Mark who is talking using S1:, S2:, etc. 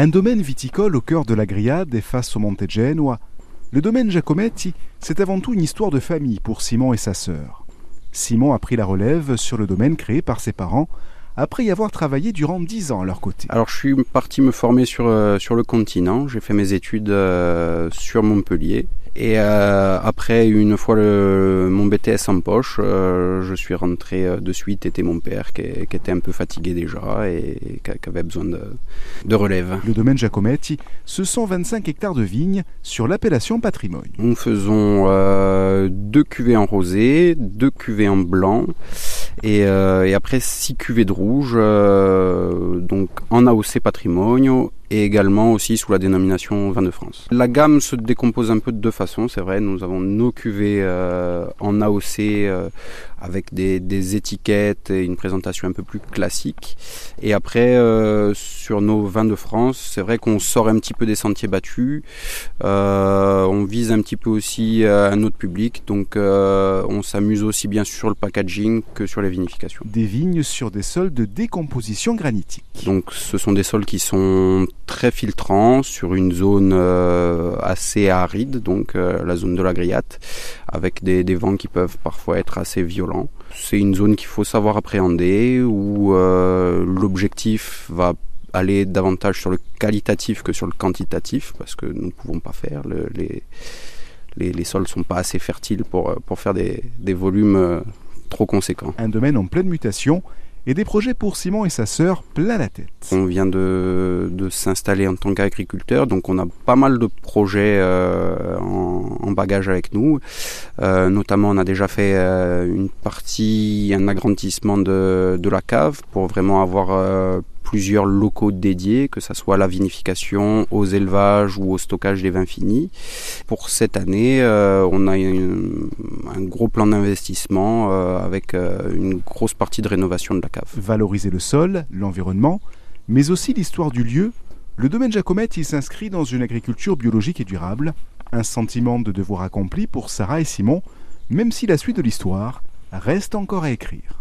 S1: Un domaine viticole au cœur de la Griade et face au Monte Genoa, le domaine Giacometti, c'est avant tout une histoire de famille pour Simon et sa sœur. Simon a pris la relève sur le domaine créé par ses parents après y avoir travaillé durant dix ans à leur côté.
S2: Alors je suis parti me former sur, euh, le continent, j'ai fait mes études euh, sur Montpellier et euh, après, une fois le, mon BTS en poche, euh, je suis rentré euh, de suite. Était mon père qui, qui, était un peu fatigué déjà et qui, avait besoin de, de, relève.
S1: Le domaine Giacometti, ce sont 25 hectares de vignes sur l'appellation patrimoine.
S2: Nous faisons euh, deux cuvées en rosé, deux cuvées en blanc et, et après six cuvées de rouge, donc en AOC patrimoine et également aussi sous la dénomination vin de France. La gamme se décompose un peu de deux façons, c'est vrai. Nous avons nos cuvées euh, en AOC euh, avec des, des, étiquettes et une présentation un peu plus classique. Et après, euh, sur nos vins de France, c'est vrai qu'on sort un petit peu des sentiers battus. On vise un petit peu aussi un autre public, donc on s'amuse aussi bien sur le packaging que sur les vinifications.
S1: Des vignes sur des sols de décomposition granitique.
S2: Donc ce sont des sols qui sont très filtrant sur une zone euh, assez aride, donc euh, la zone de la Griate, avec des, vents qui peuvent parfois être assez violents. C'est une zone qu'il faut savoir appréhender, où euh, l'objectif va aller davantage sur le qualitatif que sur le quantitatif, parce que nous ne pouvons pas faire. Le, les, sols ne sont pas assez fertiles pour, pour faire des volumes trop conséquents.
S1: Un domaine en pleine mutation et des projets pour Simon et sa sœur plein la tête.
S2: On vient de, s'installer en tant qu'agriculteur, donc on a pas mal de projets euh, en, bagage avec nous. Euh, notamment, on a déjà fait euh, une partie, un agrandissement de, la cave pour vraiment avoir plusieurs locaux dédiés, que ce soit à la vinification, aux élevages ou au stockage des vins finis. Pour cette année, euh, on a un gros plan d'investissement euh, avec euh, une grosse partie de rénovation de la cave.
S1: Valoriser le sol, l'environnement, mais aussi l'histoire du lieu, le domaine Giacometti s'inscrit dans une agriculture biologique et durable, un sentiment de devoir accompli pour Sarah et Simon, même si la suite de l'histoire reste encore à écrire.